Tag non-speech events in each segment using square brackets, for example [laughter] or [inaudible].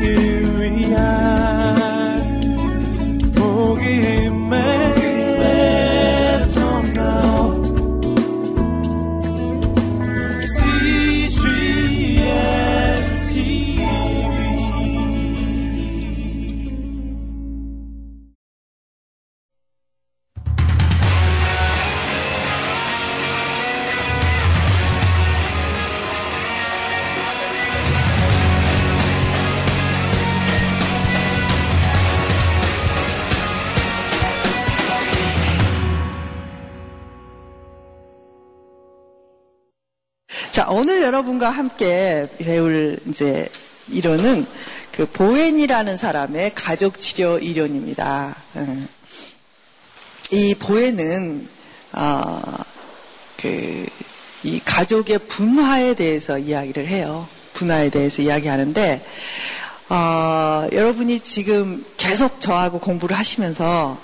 세 여러분과 함께 배울 이제 이론은 그 보엔이라는 사람의 가족 치료 이론입니다. 음. 이 보엔은 어, 그 이 가족의 분화에 대해서 이야기를 해요. 분화에 대해서 이야기하는데 어, 여러분이 지금 계속 저하고 공부를 하시면서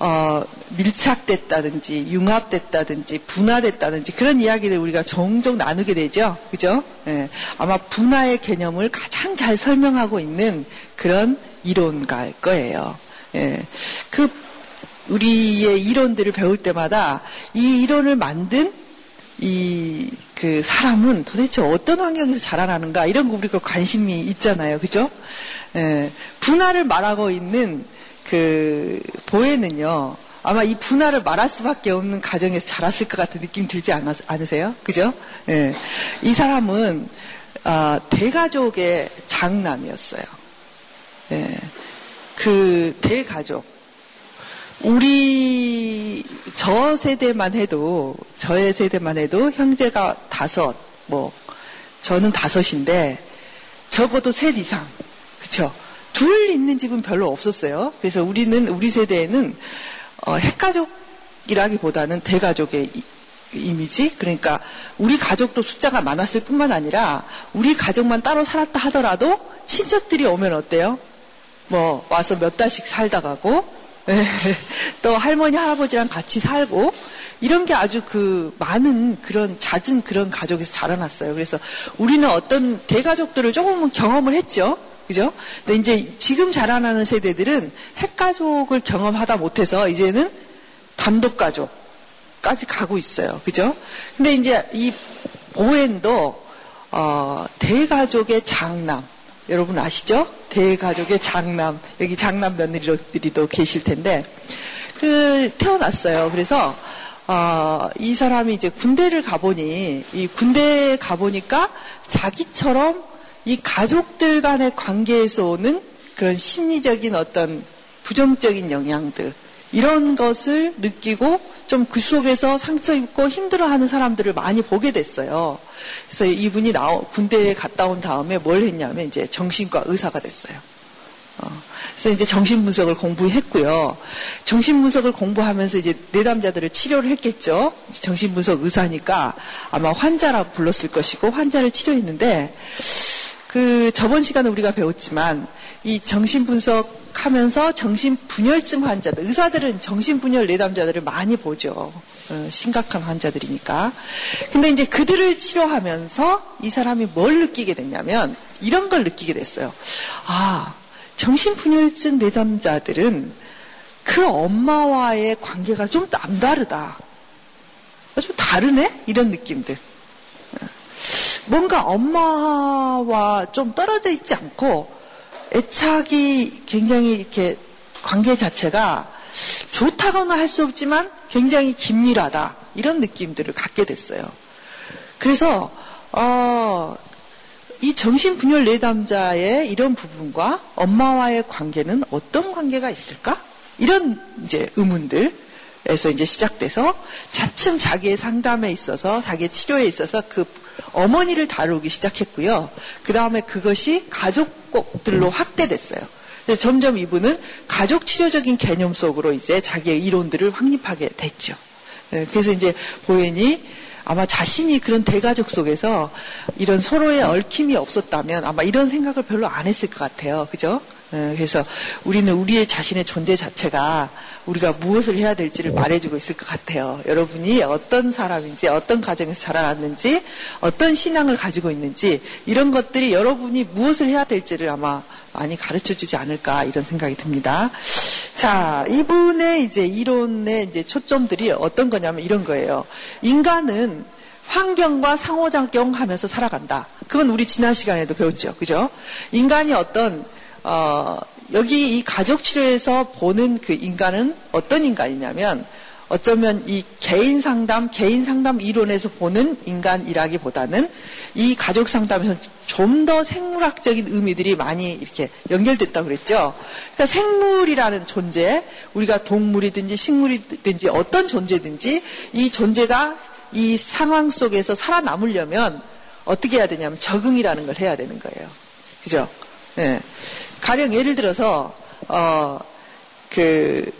어, 밀착됐다든지 융합됐다든지 분화됐다든지 그런 이야기들 우리가 종종 나누게 되죠. 그죠? 예. 아마 분화의 개념을 가장 잘 설명하고 있는 그런 이론가일 거예요. 예. 그 우리의 이론들을 배울 때마다 이 이론을 만든 이 그 사람은 도대체 어떤 환경에서 자라나는가 이런 거 우리가 관심이 있잖아요. 그죠? 예. 분화를 말하고 있는 그 보혜는요. 아마 이 분할을 말할 수밖에 없는 가정에서 자랐을 것 같은 느낌 들지 않, 으세요 그죠? 예. 이 사람은 아, 대가족의 장남이었어요. 예. 그 대가족. 우리 저 세대만 해도 저의 세대만 해도 형제가 다섯 뭐 저는 다섯인데 적어도 셋 이상 그렇죠 둘 있는 집은 별로 없었어요. 그래서 우리는 우리 세대에는 어, 핵가족이라기보다는 대가족의 이, 이미지 그러니까 우리 가족도 숫자가 많았을 뿐만 아니라 우리 가족만 따로 살았다 하더라도 친척들이 오면 어때요? 뭐 와서 몇 달씩 살다 가고 [laughs] 또 할머니 할아버지랑 같이 살고 이런 게 아주 그 많은 그런 잦은 그런 가족에서 자라났어요. 그래서 우리는 어떤 대가족들을 조금은 경험을 했죠. 그죠? 근데 이제 지금 자라나는 세대들은 핵가족을 경험하다 못해서 이제는 단독가족까지 가고 있어요. 그죠? 근데 이제 이 오웬도, 어, 대가족의 장남. 여러분 아시죠? 대가족의 장남. 여기 장남 며느리들이도 계실 텐데, 그, 태어났어요. 그래서, 어, 이 사람이 이제 군대를 가보니, 이 군대에 가보니까 자기처럼 이 가족들 간의 관계에서 오는 그런 심리적인 어떤 부정적인 영향들 이런 것을 느끼고 좀 그 속에서 상처 입고 힘들어하는 사람들을 많이 보게 됐어요. 그래서 이분이 나오, 군대에 갔다 온 다음에 뭘 했냐면 이제 정신과 의사가 됐어요. 어, 그래서 이제 정신분석을 공부했고요. 정신분석을 공부하면서 이제 내담자들을 치료를 했겠죠. 정신분석 의사니까 아마 환자라고 불렀을 것이고 환자를 치료했는데 그 저번 시간에 우리가 배웠지만 이 정신분석 하면서 정신분열증 환자들, 의사들은 정신분열 내담자들을 많이 보죠. 어, 심각한 환자들이니까. 근데 이제 그들을 치료하면서 이 사람이 뭘 느끼게 됐냐면 이런 걸 느끼게 됐어요. 아, 정신분열증 내담자들은 그 엄마와의 관계가 좀 남다르다. 좀 다르네? 이런 느낌들. 뭔가 엄마와 좀 떨어져 있지 않고 애착이 굉장히 이렇게 관계 자체가 좋다거나 할 수 없지만 굉장히 긴밀하다 이런 느낌들을 갖게 됐어요. 그래서 어, 이 정신분열 내담자의 이런 부분과 엄마와의 관계는 어떤 관계가 있을까? 이런 이제 의문들에서 이제 시작돼서 차츰 자기의 상담에 있어서 자기의 치료에 있어서 그 어머니를 다루기 시작했고요. 그 다음에 그것이 가족들로 확대됐어요. 점점 이분은 가족 치료적인 개념 속으로 이제 자기의 이론들을 확립하게 됐죠. 네, 그래서 이제 보엔이 아마 자신이 그런 대가족 속에서 이런 서로의 얽힘이 없었다면 아마 이런 생각을 별로 안 했을 것 같아요. 그죠? 예, 그래서 우리는 우리의 자신의 존재 자체가 우리가 무엇을 해야 될지를 말해주고 있을 것 같아요. 여러분이 어떤 사람인지, 어떤 가정에서 자라났는지, 어떤 신앙을 가지고 있는지, 이런 것들이 여러분이 무엇을 해야 될지를 아마 많이 가르쳐 주지 않을까, 이런 생각이 듭니다. 자, 이분의 이제 이론의 이제 초점들이 어떤 거냐면 이런 거예요. 인간은 환경과 상호작용 하면서 살아간다. 그건 우리 지난 시간에도 배웠죠. 그죠? 인간이 어떤 어, 여기 이 가족 치료에서 보는 그 인간은 어떤 인간이냐면 어쩌면 이 개인 상담, 개인 상담 이론에서 보는 인간이라기보다는 이 가족 상담에서 좀 더 생물학적인 의미들이 많이 이렇게 연결됐다고 그랬죠. 그러니까 생물이라는 존재, 우리가 동물이든지 식물이든지 어떤 존재든지 이 존재가 이 상황 속에서 살아남으려면 어떻게 해야 되냐면 적응이라는 걸 해야 되는 거예요. 그죠? 네. 가령 예를 들어서 어 그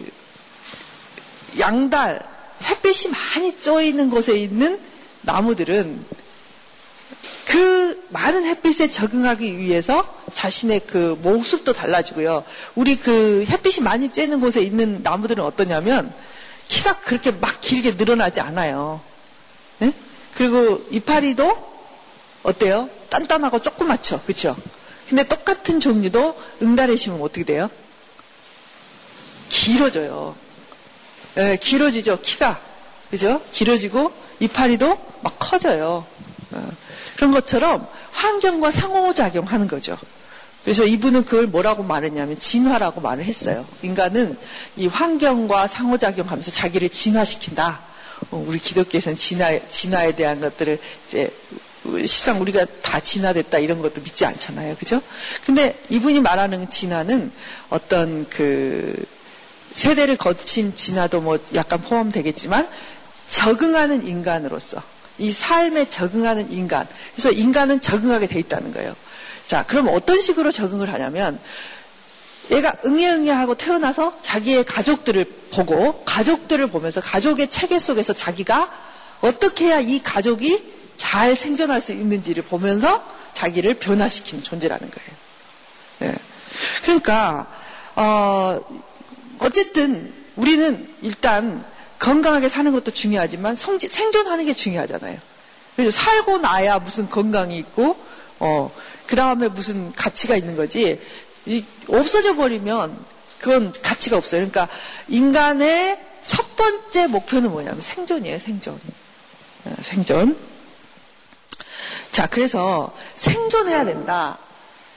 양달 햇빛이 많이 쪄 있는 곳에 있는 나무들은 그 많은 햇빛에 적응하기 위해서 자신의 그 모습도 달라지고요. 우리 그 햇빛이 많이 쬐는 곳에 있는 나무들은 어떠냐면 키가 그렇게 막 길게 늘어나지 않아요. 네? 그리고 이파리도 어때요? 단단하고 조그맣죠. 그렇죠? 근데 똑같은 종류도 응달에 심으면 어떻게 돼요? 길어져요. 예, 길어지죠. 키가. 그죠? 길어지고 이파리도 막 커져요. 어, 그런 것처럼 환경과 상호작용하는 거죠. 그래서 이분은 그걸 뭐라고 말했냐면 진화라고 말을 했어요. 인간은 이 환경과 상호작용하면서 자기를 진화시킨다. 어, 우리 기독교에서는 진화, 진화에 대한 것들을 이제 시상 우리가 다 진화됐다 이런 것도 믿지 않잖아요. 그죠? 근데 이분이 말하는 진화는 어떤 그 세대를 거친 진화도 뭐 약간 포함되겠지만 적응하는 인간으로서 이 삶에 적응하는 인간. 그래서 인간은 적응하게 돼 있다는 거예요. 자, 그럼 어떤 식으로 적응을 하냐면 얘가 응애응애하고 태어나서 자기의 가족들을 보고 가족들을 보면서 가족의 체계 속에서 자기가 어떻게 해야 이 가족이 잘 생존할 수 있는지를 보면서 자기를 변화시키는 존재라는 거예요. 네. 그러니까 어, 어쨌든 우리는 일단 건강하게 사는 것도 중요하지만 성지, 생존하는 게 중요하잖아요. 그래서 살고 나야 무슨 건강이 있고 어, 그 다음에 무슨 가치가 있는 거지. 이, 없어져 버리면 그건 가치가 없어요. 그러니까 인간의 첫 번째 목표는 뭐냐면 생존이에요, 생존. 어, 생존. 자, 그래서 생존해야 된다.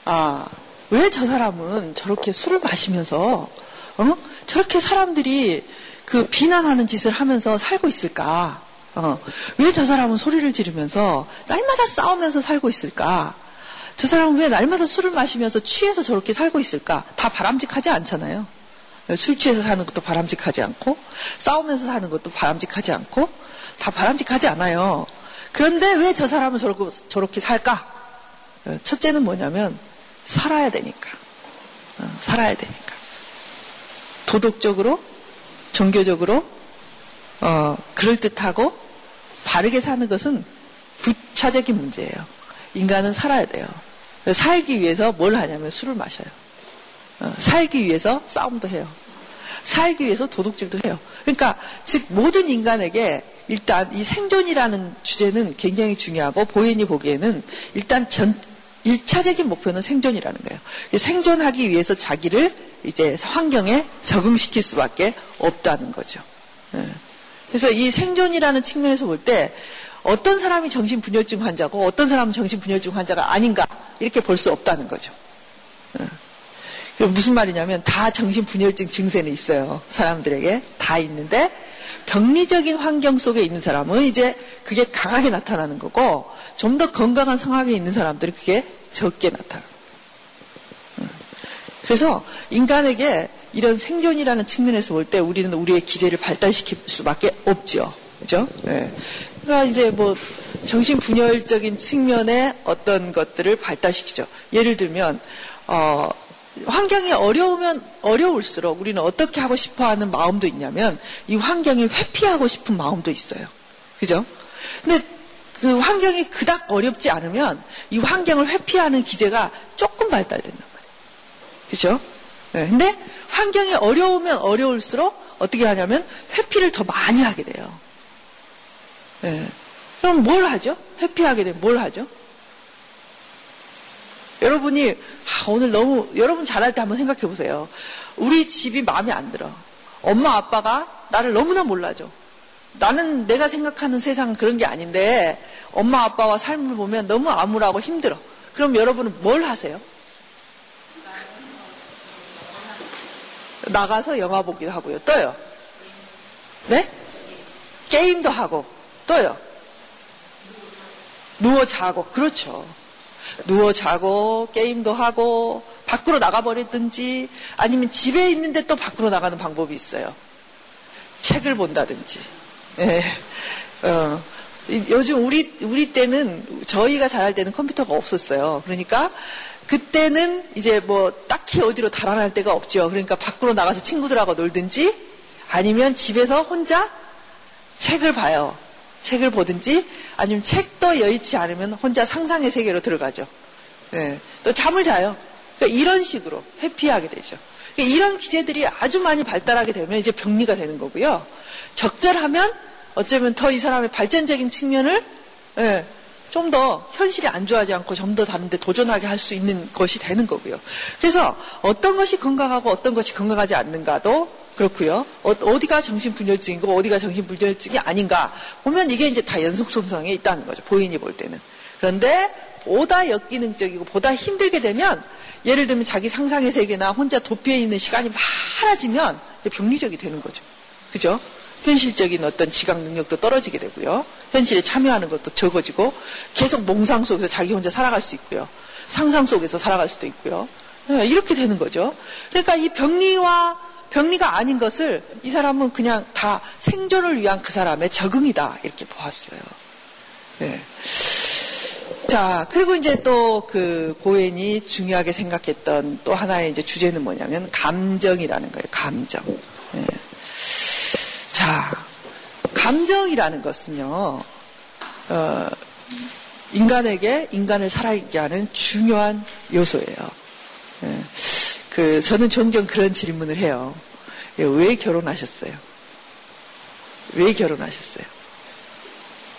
아, 왜 저 사람은 저렇게 술을 마시면서, 어? 저렇게 사람들이 그 비난하는 짓을 하면서 살고 있을까? 어, 왜 저 사람은 소리를 지르면서 날마다 싸우면서 살고 있을까? 저 사람은 왜 날마다 술을 마시면서 취해서 저렇게 살고 있을까? 다 바람직하지 않잖아요. 술 취해서 사는 것도 바람직하지 않고, 싸우면서 사는 것도 바람직하지 않고, 다 바람직하지 않아요. 그런데 왜 저 사람은 저렇게, 저렇게 살까? 어, 첫째는 뭐냐면 살아야 되니까. 어, 살아야 되니까. 도덕적으로, 종교적으로, 어, 그럴듯하고 바르게 사는 것은 부차적인 문제예요. 인간은 살아야 돼요. 살기 위해서 뭘 하냐면 술을 마셔요. 어, 살기 위해서 싸움도 해요. 살기 위해서 도둑질도 해요. 그러니까 즉 모든 인간에게 일단 이 생존이라는 주제는 굉장히 중요하고 보인이 보기에는 일단 전 1차적인 목표는 생존이라는 거예요. 생존하기 위해서 자기를 이제 환경에 적응시킬 수밖에 없다는 거죠. 예. 그래서 이 생존이라는 측면에서 볼 때 어떤 사람이 정신분열증 환자고 어떤 사람은 정신분열증 환자가 아닌가 이렇게 볼 수 없다는 거죠. 예. 무슨 말이냐면 다 정신분열증 증세는 있어요. 사람들에게 다 있는데 병리적인 환경 속에 있는 사람은 이제 그게 강하게 나타나는 거고 좀 더 건강한 상황에 있는 사람들은 그게 적게 나타나. 그래서 인간에게 이런 생존이라는 측면에서 볼 때 우리는 우리의 기제를 발달시킬 수밖에 없죠. 그죠? 네. 그러니까 이제 뭐 정신 분열적인 측면의 어떤 것들을 발달시키죠. 예를 들면, 어, 환경이 어려우면 어려울수록 우리는 어떻게 하고 싶어 하는 마음도 있냐면 이 환경을 회피하고 싶은 마음도 있어요. 그죠? 근데 그 환경이 그닥 어렵지 않으면 이 환경을 회피하는 기제가 조금 발달된단 말이에요. 그죠? 네, 근데 환경이 어려우면 어려울수록 어떻게 하냐면 회피를 더 많이 하게 돼요. 네. 그럼 뭘 하죠? 회피하게 되면 뭘 하죠? 여러분이 아, 오늘 너무 여러분 잘할 때 한번 생각해 보세요. 우리 집이 마음에 안 들어. 엄마 아빠가 나를 너무나 몰라줘. 나는 내가 생각하는 세상은 그런 게 아닌데 엄마 아빠와 삶을 보면 너무 암울하고 힘들어. 그럼 여러분은 뭘 하세요? 나가서 영화 보기도 하고요. 또요. 네? 게임도 하고 또요. 누워 자고 그렇죠. 누워 자고 게임도 하고 밖으로 나가버리든지 아니면 집에 있는데 또 밖으로 나가는 방법이 있어요. 책을 본다든지. 예. 어, 요즘 우리 우리 때는 저희가 잘할 때는 컴퓨터가 없었어요. 그러니까 그때는 이제 뭐 딱히 어디로 달아날 데가 없죠. 그러니까 밖으로 나가서 친구들하고 놀든지 아니면 집에서 혼자 책을 봐요. 책을 보든지 아니면 책도 여의치 않으면 혼자 상상의 세계로 들어가죠. 네. 또 잠을 자요. 그러니까 이런 식으로 회피하게 되죠. 그러니까 이런 기제들이 아주 많이 발달하게 되면 이제 병리가 되는 거고요. 적절하면 어쩌면 더 이 사람의 발전적인 측면을 네, 좀더 현실이 안 좋아하지 않고 좀 더 다른데 도전하게 할 수 있는 것이 되는 거고요. 그래서 어떤 것이 건강하고 어떤 것이 건강하지 않는가도 그렇고요. 어, 디가 정신분열증이고 어디가 정신분열증이 아닌가 보면 이게 이제 다 연속선상에 있다는 거죠. 보인이 볼 때는. 그런데 보다 역기능적이고 보다 힘들게 되면 예를 들면 자기 상상의 세계나 혼자 도피해 있는 시간이 많아지면 병리적이 되는 거죠. 그죠? 현실적인 어떤 지각 능력도 떨어지게 되고요. 현실에 참여하는 것도 적어지고 계속 몽상 속에서 자기 혼자 살아갈 수 있고요. 상상 속에서 살아갈 수도 있고요. 네, 이렇게 되는 거죠. 그러니까 이 병리와 병리가 아닌 것을 이 사람은 그냥 다 생존을 위한 그 사람의 적응이다 이렇게 보았어요. 네. 자, 그리고 이제 또그 보엔이 중요하게 생각했던 또 하나의 이제 주제는 뭐냐면 감정이라는 거예요. 감정. 네. 자, 감정이라는 것은요, 어, 인간에게 인간을 살아있게 하는 중요한 요소예요. 예. 그, 저는 종종 그런 질문을 해요. 예, 왜 결혼하셨어요? 왜 결혼하셨어요?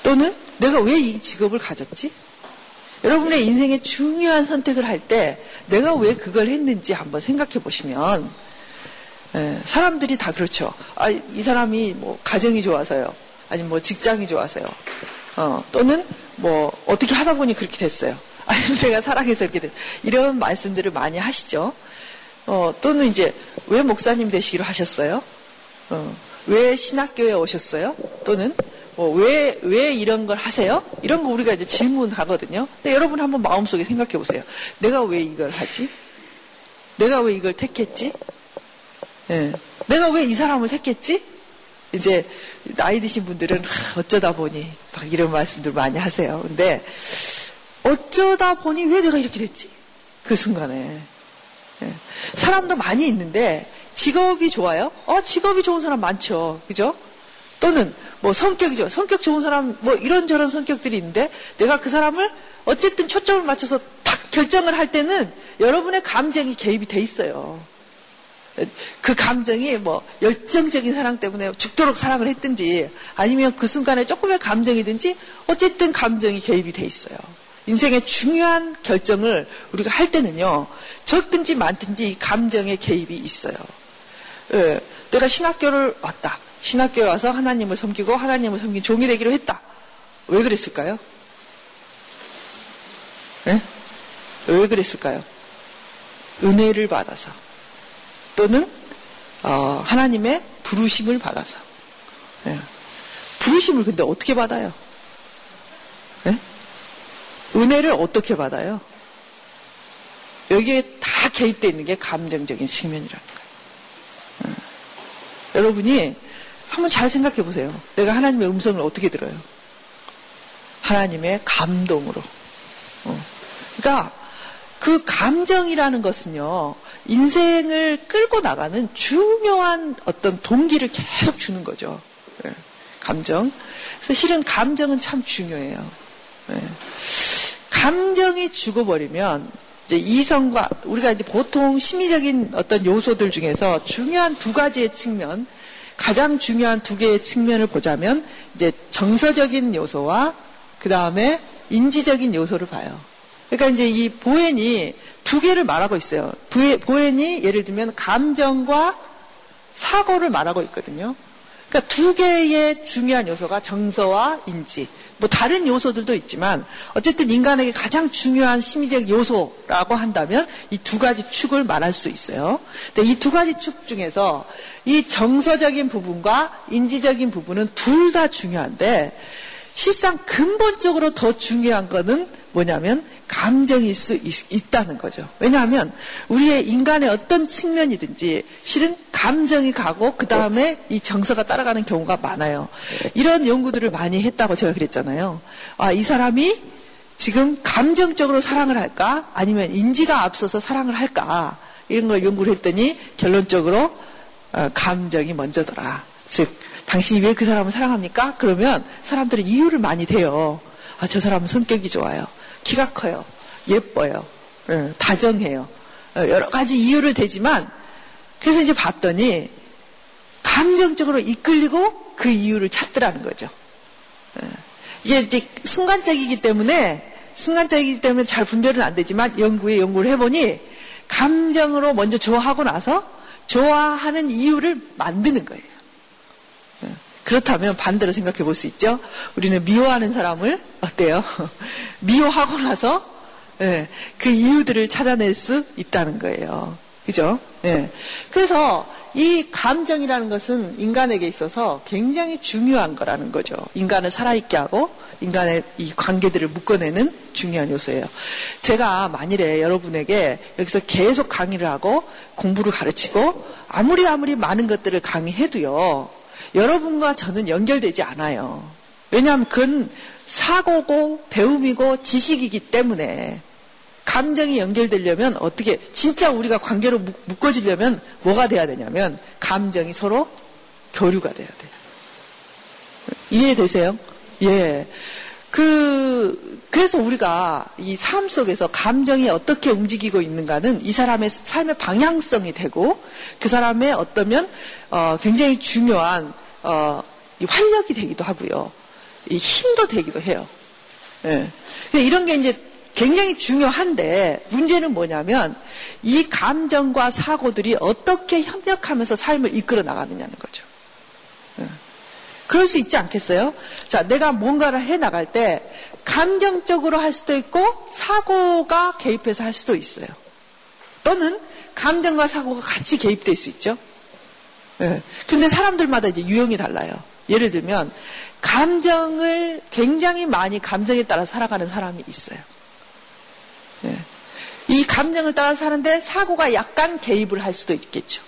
또는 내가 왜 이 직업을 가졌지? 여러분의 인생의 중요한 선택을 할 때 내가 왜 그걸 했는지 한번 생각해 보시면 예, 사람들이 다 그렇죠. 아, 이 사람이 뭐 가정이 좋아서요. 아니면 뭐 직장이 좋아서요. 어, 또는 뭐 어떻게 하다 보니 그렇게 됐어요. 아니면 [laughs] 내가 사랑해서 이렇게 됐 이런 말씀들을 많이 하시죠. 어, 또는 이제 왜 목사님 되시기로 하셨어요? 어, 왜 신학교에 오셨어요? 또는 뭐 왜, 왜 이런 걸 하세요? 이런 거 우리가 이제 질문하거든요. 근데 여러분 한번 마음속에 생각해 보세요. 내가 왜 이걸 하지? 내가 왜 이걸 택했지? 예. 내가 왜 이 사람을 택했지? 이제 나이 드신 분들은 어쩌다 보니 막 이런 말씀들 많이 하세요. 근데 어쩌다 보니 왜 내가 이렇게 됐지? 그 순간에 예. 사람도 많이 있는데 직업이 좋아요? 어 직업이 좋은 사람 많죠, 그죠? 또는 뭐 성격이 좋아, 성격 좋은 사람 뭐 이런저런 성격들이 있는데 내가 그 사람을 어쨌든 초점을 맞춰서 딱 결정을 할 때는 여러분의 감정이 개입이 돼 있어요. 그 감정이 뭐 열정적인 사랑 때문에 죽도록 사랑을 했든지 아니면 그 순간에 조금의 감정이든지 어쨌든 감정이 개입이 돼 있어요. 인생의 중요한 결정을 우리가 할 때는요 적든지 많든지 이 감정의 개입이 있어요. 예, 내가 신학교를 왔다. 신학교에 와서 하나님을 섬기고 하나님을 섬긴 종이 되기로 했다. 왜 그랬을까요? 예? 왜 그랬을까요? 은혜를 받아서. 또는 어, 하나님의 부르심을 받아서 예. 부르심을 근데 어떻게 받아요? 예? 은혜를 어떻게 받아요? 여기에 다 개입되어 있는 게 감정적인 측면이라는 거예요. 예. 여러분이 한번 잘 생각해 보세요. 내가 하나님의 음성을 어떻게 들어요? 하나님의 감동으로. 어. 그러니까 그 감정이라는 것은요, 인생을 끌고 나가는 중요한 어떤 동기를 계속 주는 거죠. 네. 감정. 그래서 실은 감정은 참 중요해요. 네. 감정이 죽어버리면 이제 이성과 우리가 이제 보통 심리적인 어떤 요소들 중에서 중요한 두 가지의 측면, 가장 중요한 두 개의 측면을 보자면 이제 정서적인 요소와 그 다음에 인지적인 요소를 봐요. 그러니까 이제 이 보엔이 두 개를 말하고 있어요. 보엔이 예를 들면 감정과 사고를 말하고 있거든요. 그러니까 두 개의 중요한 요소가 정서와 인지. 뭐 다른 요소들도 있지만 어쨌든 인간에게 가장 중요한 심리적 요소라고 한다면 이 두 가지 축을 말할 수 있어요. 근데 이 두 가지 축 중에서 이 정서적인 부분과 인지적인 부분은 둘 다 중요한데 실상 근본적으로 더 중요한 거는 뭐냐면 감정일 수 있, 다는 거죠. 왜냐하면 우리의 인간의 어떤 측면이든지 실은 감정이 가고 그 다음에 이 정서가 따라가는 경우가 많아요. 이런 연구들을 많이 했다고 제가 그랬잖아요. 아, 이 사람이 지금 감정적으로 사랑을 할까? 아니면 인지가 앞서서 사랑을 할까? 이런 걸 연구를 했더니 결론적으로 어, 감정이 먼저더라. 즉, 당신이 왜 그 사람을 사랑합니까? 그러면 사람들은 이유를 많이 대요. 아, 저 사람은 성격이 좋아요. 키가 커요. 예뻐요. 예, 다정해요. 어, 여러 가지 이유를 대지만 그래서 이제 봤더니 감정적으로 이끌리고 그 이유를 찾더라는 거죠. 예, 이게 이제 순간적이기 때문에 순간적이기 때문에 잘 분별은 안 되지만 연구에 연구를 해보니 감정으로 먼저 좋아하고 나서 좋아하는 이유를 만드는 거예요. 예, 그렇다면 반대로 생각해 볼 수 있죠. 우리는 미워하는 사람을 어때요? [laughs] 미워하고 나서 예, 그 이유들을 찾아낼 수 있다는 거예요. 그죠? 예. 그래서 이 감정이라는 것은 인간에게 있어서 굉장히 중요한 거라는 거죠. 인간을 살아있게 하고 인간의 이 관계들을 묶어내는 중요한 요소예요. 제가 만일에 여러분에게 여기서 계속 강의를 하고 공부를 가르치고 아무리 아무리 많은 것들을 강의해도요. 여러분과 저는 연결되지 않아요. 왜냐하면 그건 사고고 배움이고 지식이기 때문에 감정이 연결되려면 어떻게 진짜 우리가 관계로 묶어지려면 뭐가 돼야 되냐면 감정이 서로 교류가 돼야 돼요. 이해되세요? 예. 그 그래서 우리가 이 삶 속에서 감정이 어떻게 움직이고 있는가는 이 사람의 삶의 방향성이 되고 그 사람의 어떠면 어, 굉장히 중요한 어, 활력이 되기도 하고요. 힘도 되기도 해요. 예. 이런 게 이제 굉장히 중요한데 문제는 뭐냐면 이 감정과 사고들이 어떻게 협력하면서 삶을 이끌어 나가느냐는 거죠. 예. 그럴 수 있지 않겠어요? 자, 내가 뭔가를 해 나갈 때 감정적으로 할 수도 있고 사고가 개입해서 할 수도 있어요. 또는 감정과 사고가 같이 개입될 수 있죠. 예. 근데 사람들마다 이제 유형이 달라요. 예를 들면 감정을 굉장히 많이 감정에 따라 살아가는 사람이 있어요. 예. 이 감정을 따라 사는데 사고가 약간 개입을 할 수도 있겠죠.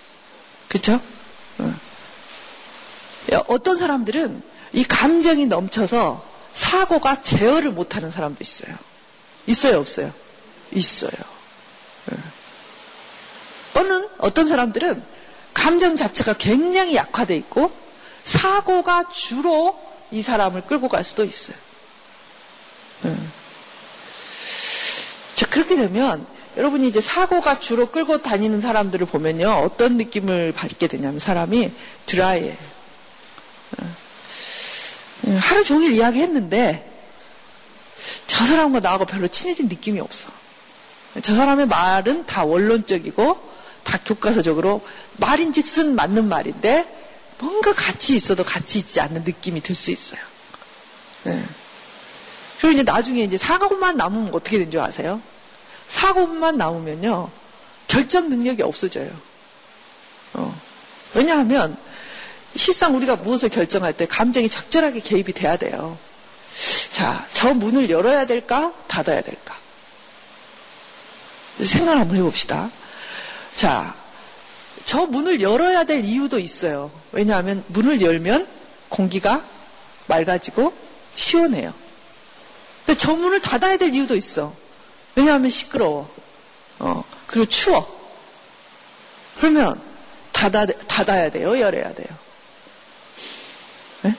그렇죠? 어떤 사람들은 이 감정이 넘쳐서 사고가 제어를 못하는 사람도 있어요. 있어요, 없어요? 있어요. 예. 또는 어떤 사람들은 감정 자체가 굉장히 약화돼 있고 사고가 주로 이 사람을 끌고 갈 수도 있어요. 음. 자, 그렇게 되면 여러분이 이제 사고가 주로 끌고 다니는 사람들을 보면요. 어떤 느낌을 받게 되냐면 사람이 드라이해. 음, 하루 종일 이야기했는데 저 사람과 나하고 별로 친해진 느낌이 없어. 저 사람의 말은 다 원론적이고 다 교과서적으로 말인즉슨 맞는 말인데 뭔가 같이 있어도 같이 있지 않는 느낌이 들 수 있어요. 네. 그리고 이제 나중에 이제 사고만 남으면 어떻게 된 줄 아세요? 사고만 남으면요, 결정 능력이 없어져요. 어. 왜냐하면, 실상 우리가 무엇을 결정할 때 감정이 적절하게 개입이 돼야 돼요. 자, 저 문을 열어야 될까? 닫아야 될까? 생각을 한번 해봅시다. 자, 저 문을 열어야 될 이유도 있어요. 왜냐하면 문을 열면 공기가 맑아지고 시원해요. 근데 저 문을 닫아야 될 이유도 있어. 왜냐하면 시끄러워. 어, 그리고 추워. 그러면 닫아, 닫아야 돼요? 열어야 돼요? 네?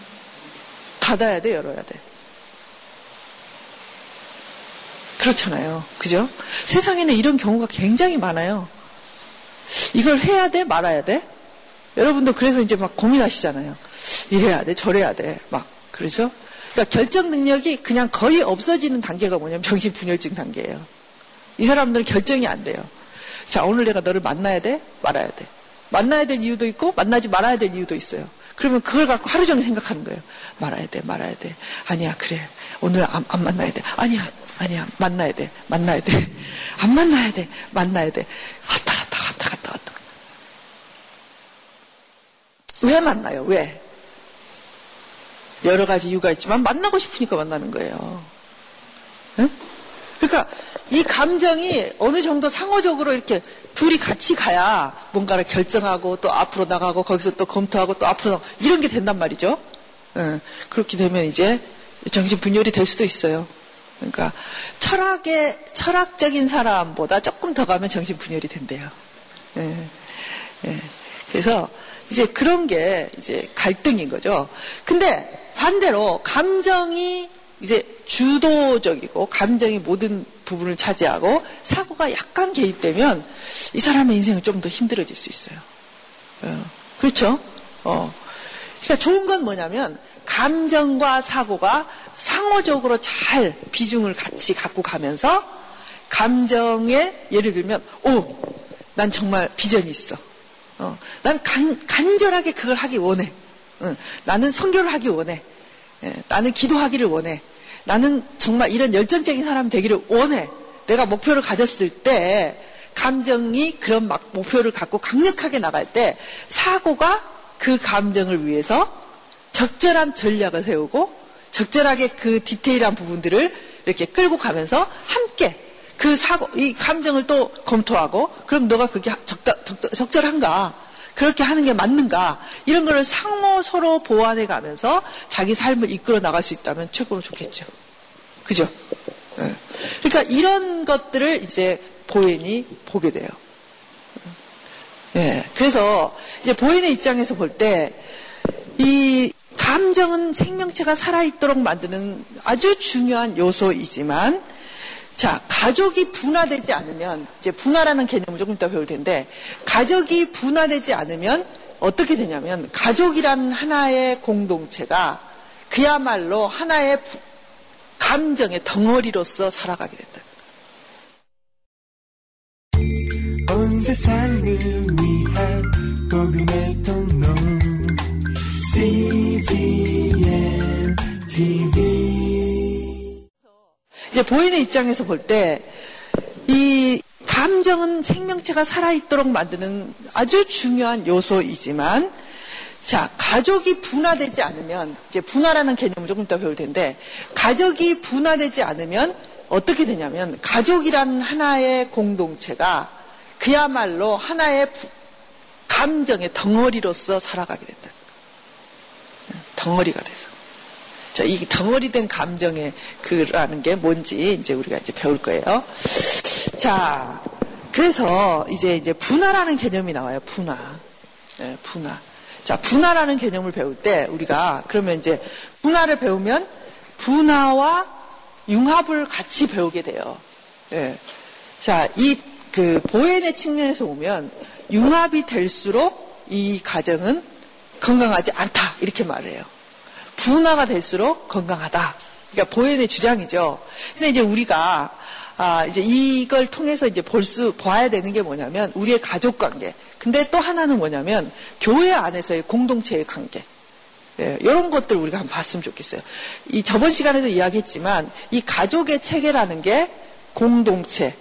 닫아야 돼? 열어야 돼? 그렇잖아요. 그죠? 세상에는 이런 경우가 굉장히 많아요. 이걸 해야 돼? 말아야 돼? 여러분도 그래서 이제 막 고민하시잖아요. 이래야 돼, 저래야 돼. 막, 그러죠? 그러니까 결정 능력이 그냥 거의 없어지는 단계가 뭐냐면 정신분열증 단계예요. 이 사람들은 결정이 안 돼요. 자, 오늘 내가 너를 만나야 돼? 말아야 돼. 만나야 될 이유도 있고, 만나지 말아야 될 이유도 있어요. 그러면 그걸 갖고 하루 종일 생각하는 거예요. 말아야 돼, 말아야 돼. 아니야, 그래. 오늘 안, 안 만나야 돼. 아니야, 아니야, 만나야 돼, 만나야 돼. 안 만나야 돼, 만나야 돼. 왔다 갔다, 왔다. 왜 만나요? 왜? 여러 가지 이유가 있지만 만나고 싶으니까 만나는 거예요. 응? 그러니까 이 감정이 어느 정도 상호적으로 이렇게 둘이 같이 가야 뭔가를 결정하고 또 앞으로 나가고 거기서 또 검토하고 또 앞으로 나가고 이런 게 된단 말이죠. 응. 그렇게 되면 이제 정신 분열이 될 수도 있어요. 그러니까 철학의 철학적인 사람보다 조금 더 가면 정신 분열이 된대요. 예. 예. 그래서 이제 그런 게 이제 갈등인 거죠. 근데 반대로 감정이 이제 주도적이고 감정이 모든 부분을 차지하고 사고가 약간 개입되면 이 사람의 인생은 좀 더 힘들어질 수 있어요. 어, 그렇죠? 어. 그러니까 좋은 건 뭐냐면 감정과 사고가 상호적으로 잘 비중을 같이 갖고 가면서 감정에 예를 들면 오, 난 정말 비전이 있어. 어, 난 간, 간절하게 그걸 하기 원해. 응, 나는 성교를 하기 원해. 예, 나는 기도하기를 원해. 나는 정말 이런 열정적인 사람 되기를 원해. 내가 목표를 가졌을 때 감정이 그런 막 목표를 갖고 강력하게 나갈 때 사고가 그 감정을 위해서 적절한 전략을 세우고 적절하게 그 디테일한 부분들을 이렇게 끌고 가면서 함께 그 사고, 이 감정을 또 검토하고 그럼 너가 그게 적다, 적절, 적절한가? 그렇게 하는 게 맞는가? 이런 거를 상호 서로 보완해 가면서 자기 삶을 이끌어 나갈 수 있다면 최고로 좋겠죠. 그죠? 네. 그러니까 이런 것들을 이제 보인이 보게 돼요. 네. 그래서 이제 보인의 입장에서 볼 때 이 감정은 생명체가 살아있도록 만드는 아주 중요한 요소이지만 자, 가족이 분화되지 않으면, 이제 분화라는 개념을 조금 이따 배울 텐데, 가족이 분화되지 않으면 어떻게 되냐면, 가족이라는 하나의 공동체가 그야말로 하나의 감정의 덩어리로서 살아가게 된다. 온 세상을 위한 복음의 통로 CGM TV 이제 보이는 입장에서 볼 때 이 감정은 생명체가 살아있도록 만드는 아주 중요한 요소이지만 자, 가족이 분화되지 않으면 이제 분화라는 개념을 조금 이따 배울 텐데 가족이 분화되지 않으면 어떻게 되냐면 가족이라는 하나의 공동체가 그야말로 하나의 감정의 덩어리로서 살아가게 된다. 덩어리가 돼서. 자, 이 덩어리 된 감정의 그라는 게 뭔지 이제 우리가 이제 배울 거예요. 자, 그래서 이제 이제 분화라는 개념이 나와요. 분화. 네, 분화. 자, 분화라는 개념을 배울 때 우리가 그러면 이제 분화를 배우면 분화와 융합을 같이 배우게 돼요. 네. 자, 이 그 보현의 측면에서 보면 융합이 될수록 이 가정은 건강하지 않다 이렇게 말해요. 분화가 될수록 건강하다. 그러니까 보현의 주장이죠. 근데 이제 우리가 아, 이제 이걸 통해서 이제 볼 수, 봐야 되는 게 뭐냐면, 우리의 가족 관계. 근데 또 하나는 뭐냐면, 교회 안에서의 공동체의 관계. 예, 이런 것들 우리가 한번 봤으면 좋겠어요. 이 저번 시간에도 이야기했지만, 이 가족의 체계라는 게 공동체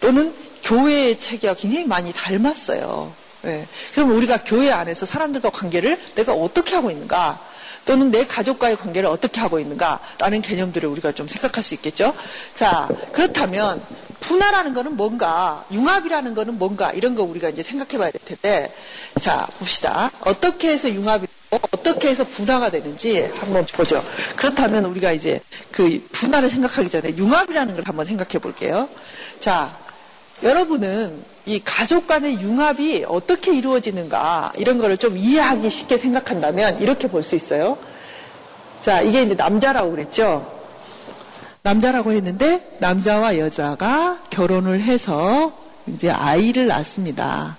또는 교회의 체계와 굉장히 많이 닮았어요. 예, 그럼 우리가 교회 안에서 사람들과 관계를 내가 어떻게 하고 있는가? 또는 내 가족과의 관계를 어떻게 하고 있는가라는 개념들을 우리가 좀 생각할 수 있겠죠. 자, 그렇다면 분화라는 거는 뭔가, 융합이라는 거는 뭔가 이런 거 우리가 이제 생각해 봐야 될 텐데, 자, 봅시다. 어떻게 해서 융합이 어떻게 해서 분화가 되는지 한번 보죠. 그렇다면 우리가 이제 그 분화를 생각하기 전에 융합이라는 걸 한번 생각해 볼게요. 자, 여러분은 이 가족 간의 융합이 어떻게 이루어지는가 이런 거를 좀 이해하기 쉽게 생각한다면 이렇게 볼 수 있어요. 자, 이게 이제 남자라고 그랬죠. 남자라고 했는데 남자와 여자가 결혼을 해서 이제 아이를 낳습니다.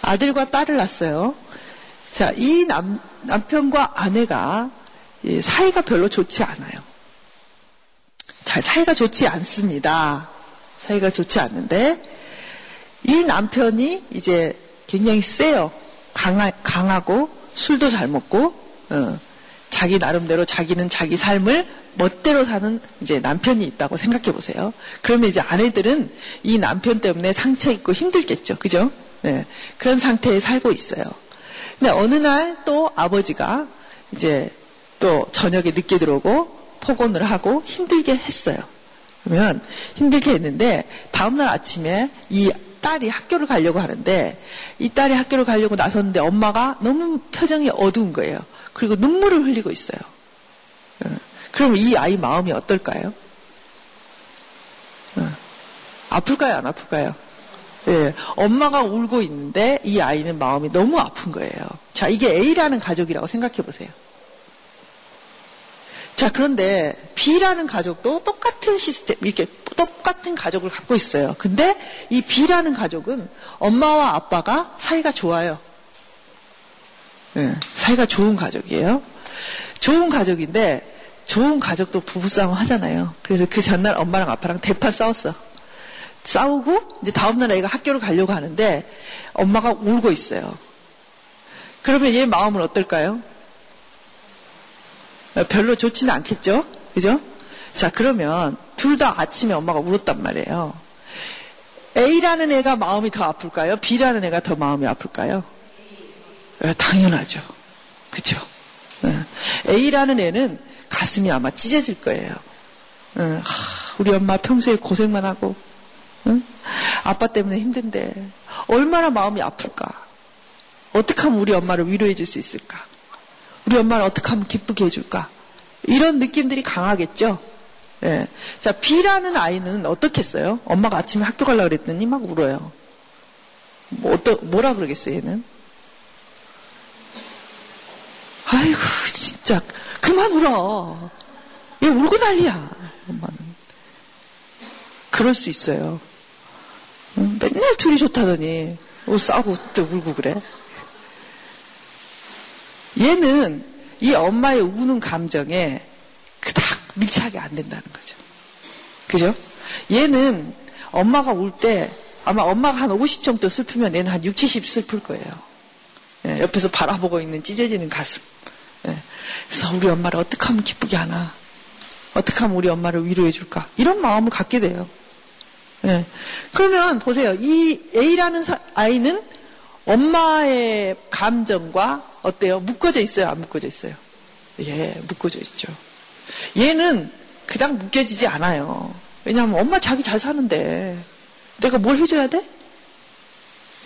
아들과 딸을 낳았어요. 자, 이 남, 남편과 아내가 사이가 별로 좋지 않아요. 잘 사이가 좋지 않습니다. 사이가 좋지 않는데 이 남편이 이제 굉장히 세요. 강하, 강하고 술도 잘 먹고 어, 자기 나름대로 자기는 자기 삶을 멋대로 사는 이제 남편이 있다고 생각해 보세요. 그러면 이제 아내들은 이 남편 때문에 상처 있고 힘들겠죠. 그죠? 네. 그런 상태에 살고 있어요. 근데 어느 날 또 아버지가 이제 또 저녁에 늦게 들어오고 폭언을 하고 힘들게 했어요. 그러면 힘들게 했는데 다음날 아침에 이 딸이 학교를 가려고 하는데 이 딸이 학교를 가려고 나섰는데 엄마가 너무 표정이 어두운 거예요. 그리고 눈물을 흘리고 있어요. 어. 그럼 이 아이 마음이 어떨까요? 어. 아플까요? 안 아플까요? 예, 엄마가 울고 있는데 이 아이는 마음이 너무 아픈 거예요. 자, 이게 A라는 가족이라고 생각해 보세요. 자, 그런데 B라는 가족도 똑같은 시스템, 이렇게 똑같은 가족을 갖고 있어요. 근데 이 B라는 가족은 엄마와 아빠가 사이가 좋아요. 네, 사이가 좋은 가족이에요. 좋은 가족인데 좋은 가족도 부부싸움 하잖아요. 그래서 그 전날 엄마랑 아빠랑 대판 싸웠어. 싸우고 이제 다음날 애가 학교를 가려고 하는데 엄마가 울고 있어요. 그러면 얘 마음은 어떨까요? 별로 좋지는 않겠죠? 그죠? 자, 그러면 둘 다 아침에 엄마가 울었단 말이에요. A라는 애가 마음이 더 아플까요? B라는 애가 더 마음이 아플까요? 네, 당연하죠. 그죠? 네. A라는 애는 가슴이 아마 찢어질 거예요. 네, 우리 엄마 평소에 고생만 하고, 아빠 때문에 힘든데, 얼마나 마음이 아플까? 어떻게 하면 우리 엄마를 위로해 줄 수 있을까? 우리 엄마를 어떻게 하면 기쁘게 해줄까? 이런 느낌들이 강하겠죠? 예. 자, B라는 아이는 어떻게 했어요? 엄마가 아침에 학교 가려고 그랬더니 막 울어요. 뭐, 어떠, 뭐라 그러겠어요, 얘는? 아이고, 진짜, 그만 울어. 얘 울고 난리야, 엄마는. 그럴 수 있어요. 맨날 둘이 좋다더니, 뭐 싸우고 또 울고 그래. 얘는 이 엄마의 우는 감정에 그닥 밀착이 안 된다는 거죠. 그죠? 얘는 엄마가 울 때 아마 엄마가 한 50 정도 슬프면 얘는 한 6, 70 슬플 거예요. 예, 옆에서 바라보고 있는 찢어지는 가슴. 예, 그래서 우리 엄마를 어떻게 하면 기쁘게 하나? 어떻게 하면 우리 엄마를 위로해 줄까? 이런 마음을 갖게 돼요. 예, 그러면 보세요. 이 A라는 아이는 엄마의 감정과 어때요? 묶어져 있어요? 안 묶어져 있어요? 예, 묶어져 있죠. 얘는 그냥 묶여지지 않아요. 왜냐하면 엄마 자기 잘 사는데 내가 뭘 해줘야 돼?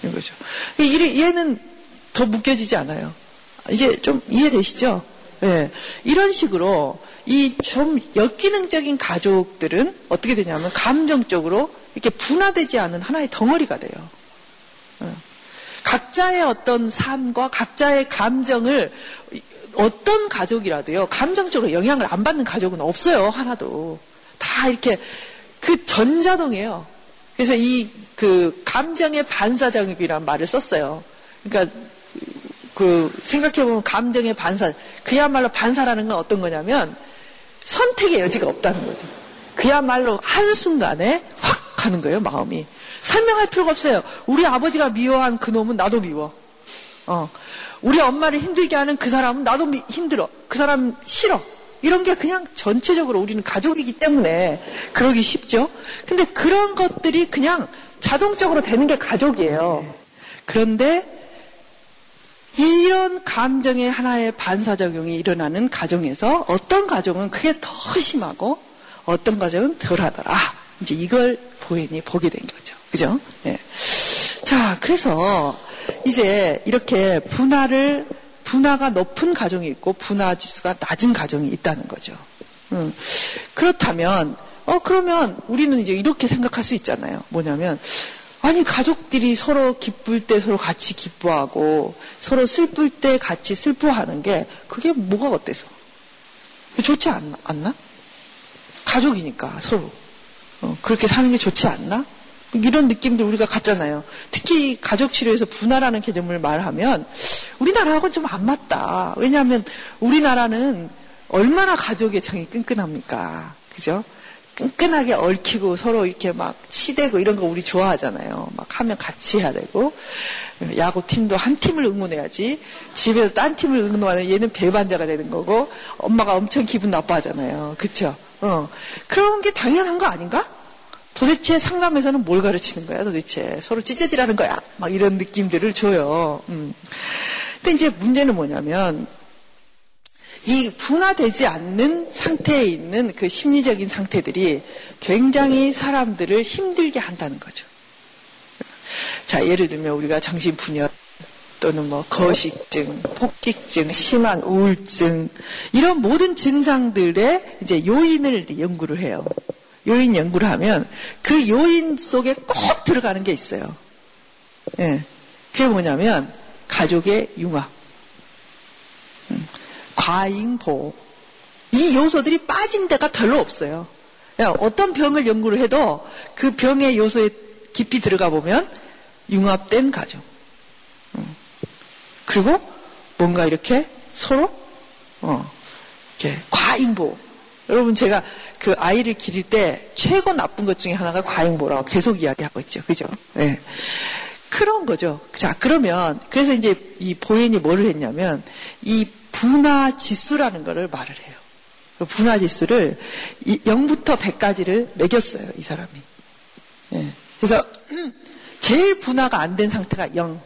이런 거죠. 얘는 더 묶여지지 않아요. 이제 좀 이해되시죠? 예. 이런 식으로 이 좀 역기능적인 가족들은 어떻게 되냐면 감정적으로 이렇게 분화되지 않은 하나의 덩어리가 돼요. 예. 각자의 어떤 삶과 각자의 감정을 어떤 가족이라도요, 감정적으로 영향을 안 받는 가족은 없어요, 하나도. 다 이렇게 그 전자동이에요. 그래서 이 그 감정의 반사적이라는 말을 썼어요. 그러니까 그 생각해보면 감정의 반사, 그야말로 반사라는 건 어떤 거냐면 선택의 여지가 없다는 거죠. 그야말로 한순간에 확 가는 거예요, 마음이. 설명할 필요가 없어요. 우리 아버지가 미워한 그 놈은 나도 미워. 어. 우리 엄마를 힘들게 하는 그 사람은 나도 미, 힘들어. 그 사람 싫어. 이런 게 그냥 전체적으로 우리는 가족이기 때문에 그러기 쉽죠. 근데 그런 것들이 그냥 자동적으로 되는 게 가족이에요. 그런데 이런 감정의 하나의 반사작용이 일어나는 가정에서 어떤 가정은 그게 더 심하고 어떤 가정은 덜 하더라. 이제 이걸 보인이 보게 된 거죠. 그죠? 예. 자, 그래서 이제 이렇게 분화를 분화가 높은 가정이 있고 분화 지수가 낮은 가정이 있다는 거죠. 음. 그렇다면 어 그러면 우리는 이제 이렇게 생각할 수 있잖아요. 뭐냐면 아니 가족들이 서로 기쁠 때 서로 같이 기뻐하고 서로 슬플 때 같이 슬퍼하는 게 그게 뭐가 어때서? 좋지 않, 않나? 가족이니까 서로 어, 그렇게 사는 게 좋지 않나? 이런 느낌들 우리가 갖잖아요. 특히 가족 치료에서 분화라는 개념을 말하면 우리나라하고는 좀 안 맞다. 왜냐하면 우리나라는 얼마나 가족의 정이 끈끈합니까? 그죠? 끈끈하게 얽히고 서로 이렇게 막 치대고 이런 거 우리 좋아하잖아요. 막 하면 같이 해야 되고 야구 팀도 한 팀을 응원해야지 집에서 딴 팀을 응원하는 얘는 배반자가 되는 거고 엄마가 엄청 기분 나빠하잖아요. 그쵸? 어. 그런 게 당연한 거 아닌가? 도대체 상담에서는 뭘 가르치는 거야, 도대체. 서로 찢어지라는 거야. 막 이런 느낌들을 줘요. 음. 근데 이제 문제는 뭐냐면, 이 분화되지 않는 상태에 있는 그 심리적인 상태들이 굉장히 사람들을 힘들게 한다는 거죠. 자, 예를 들면 우리가 정신 분열 또는 뭐 거식증, 폭식증, 심한 우울증 이런 모든 증상들의 이제 요인을 연구를 해요. 요인 연구를 하면 그 요인 속에 꼭 들어가는 게 있어요. 예. 그게 뭐냐면 가족의 융합, 음, 과잉 보호. 이 요소들이 빠진 데가 별로 없어요. 어떤 병을 연구를 해도 그 병의 요소에 깊이 들어가 보면 융합된 가족. 음. 그리고 뭔가 이렇게 서로 어, 이렇게 과잉보호. 여러분 제가 그 아이를 기를 때 최고 나쁜 것 중에 하나가 과잉보라고 계속 이야기하고 있죠. 그죠? 네. 그런 거죠. 자, 그러면, 그래서 이제 이 보엔이 뭐를 했냐면, 이 분화 지수라는 거를 말을 해요. 그 분화 지수를 0부터 100까지를 매겼어요, 이 사람이. 네. 그래서, [clears throat] 제일 분화가 안 된 상태가 0.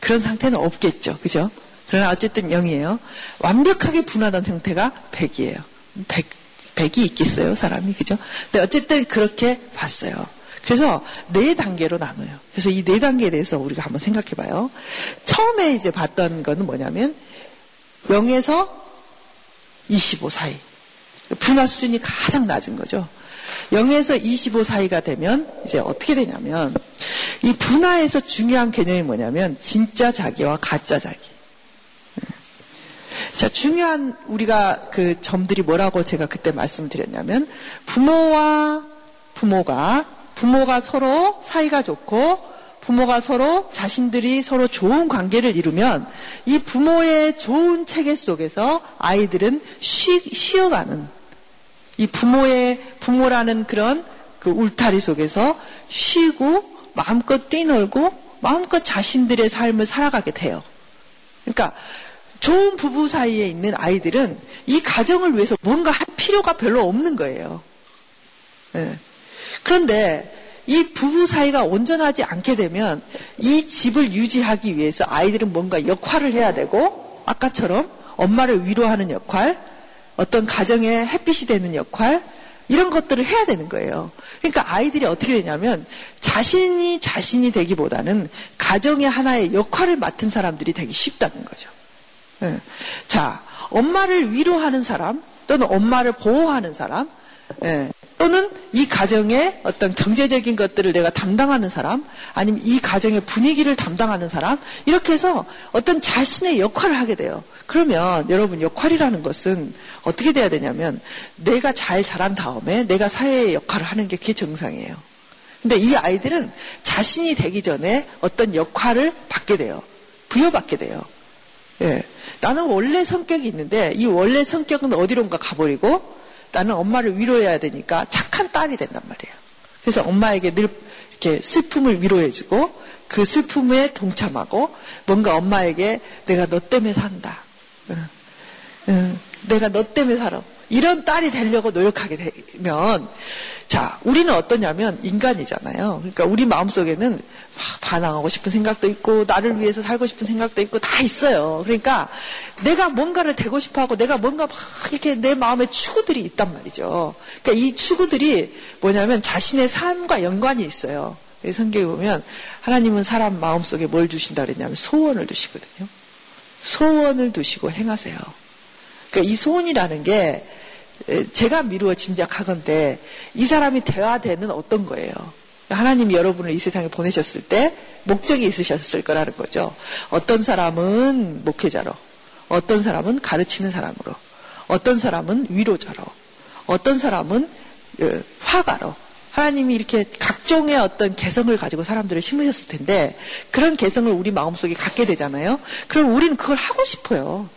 그런 상태는 없겠죠. 그죠? 그러나 어쨌든 0이에요. 완벽하게 분화된 상태가 100이에요. 100, 100이 있겠어요, 사람이. 그죠? 근데 어쨌든 그렇게 봤어요. 그래서 네 단계로 나눠요. 그래서 이 네 단계에 대해서 우리가 한번 생각해 봐요. 처음에 이제 봤던 거는 뭐냐면 0에서 25 사이. 분화 수준이 가장 낮은 거죠. 0에서 25 사이가 되면 이제 어떻게 되냐면 이 분화에서 중요한 개념이 뭐냐면 진짜 자기와 가짜 자기. 자, 중요한 우리가 그 점들이 뭐라고 제가 그때 말씀드렸냐면 부모와 부모가 부모가 서로 사이가 좋고 부모가 서로 자신들이 서로 좋은 관계를 이루면 이 부모의 좋은 체계 속에서 아이들은 쉬, 쉬어가는 이 부모의 부모라는 그런 그 울타리 속에서 쉬고 마음껏 뛰놀고 마음껏 자신들의 삶을 살아가게 돼요. 그러니까 좋은 부부 사이에 있는 아이들은 이 가정을 위해서 뭔가 할 필요가 별로 없는 거예요. 네. 그런데 이 부부 사이가 온전하지 않게 되면 이 집을 유지하기 위해서 아이들은 뭔가 역할을 해야 되고 아까처럼 엄마를 위로하는 역할, 어떤 가정의 햇빛이 되는 역할, 이런 것들을 해야 되는 거예요. 그러니까 아이들이 어떻게 되냐면 자신이 자신이 되기보다는 가정의 하나의 역할을 맡은 사람들이 되기 쉽다는 거죠. 네. 자, 엄마를 위로하는 사람 또는 엄마를 보호하는 사람 네. 또는 이 가정의 어떤 경제적인 것들을 내가 담당하는 사람 아니면 이 가정의 분위기를 담당하는 사람 이렇게 해서 어떤 자신의 역할을 하게 돼요. 그러면 여러분 역할이라는 것은 어떻게 돼야 되냐면 내가 잘 자란 다음에 내가 사회의 역할을 하는 게 그게 정상이에요. 근데 이 아이들은 자신이 되기 전에 어떤 역할을 받게 돼요. 부여받게 돼요. 예. 나는 원래 성격이 있는데 이 원래 성격은 어디론가 가버리고 나는 엄마를 위로해야 되니까 착한 딸이 된단 말이에요. 그래서 엄마에게 늘 이렇게 슬픔을 위로해주고 그 슬픔에 동참하고 뭔가 엄마에게 내가 너 때문에 산다. 응. 응. 내가 너 때문에 살아. 이런 딸이 되려고 노력하게 되면 자, 우리는 어떠냐면 인간이잖아요. 그러니까 우리 마음속에는 막 반항하고 싶은 생각도 있고 나를 위해서 살고 싶은 생각도 있고 다 있어요. 그러니까 내가 뭔가를 되고 싶어 하고 내가 뭔가 막 이렇게 내 마음에 추구들이 있단 말이죠. 그러니까 이 추구들이 뭐냐면 자신의 삶과 연관이 있어요. 성경에 보면 하나님은 사람 마음속에 뭘 주신다 그랬냐면 소원을 두시거든요. 소원을 두시고 행하세요. 그러니까 이 소원이라는 게 제가 미루어 짐작하건데 이 사람이 대화되는 어떤 거예요. 하나님이 여러분을 이 세상에 보내셨을 때 목적이 있으셨을 거라는 거죠. 어떤 사람은 목회자로, 어떤 사람은 가르치는 사람으로, 어떤 사람은 위로자로, 어떤 사람은 어, 화가로. 하나님이 이렇게 각종의 어떤 개성을 가지고 사람들을 심으셨을 텐데 그런 개성을 우리 마음속에 갖게 되잖아요. 그럼 우리는 그걸 하고 싶어요.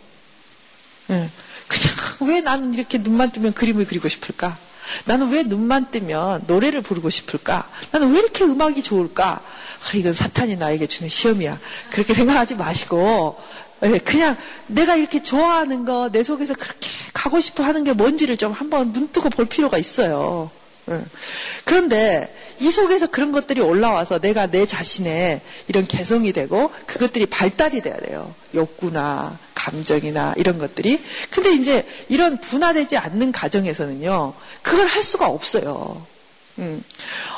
예. 그냥 왜 나는 이렇게 눈만 뜨면 그림을 그리고 싶을까? 나는 왜 눈만 뜨면 노래를 부르고 싶을까? 나는 왜 이렇게 음악이 좋을까? 아, 이건 사탄이 나에게 주는 시험이야. 그렇게 생각하지 마시고 예, 그냥 내가 이렇게 좋아하는 거 내 속에서 그렇게 가고 싶어 하는 게 뭔지를 좀 한번 눈 뜨고 볼 필요가 있어요. 예. 그런데 이 속에서 그런 것들이 올라와서 내가 내 자신의 이런 개성이 되고 그것들이 발달이 돼야 돼요. 욕구나 감정이나 이런 것들이. 근데 이제 이런 분화되지 않는 가정에서는요, 그걸 할 수가 없어요. 음.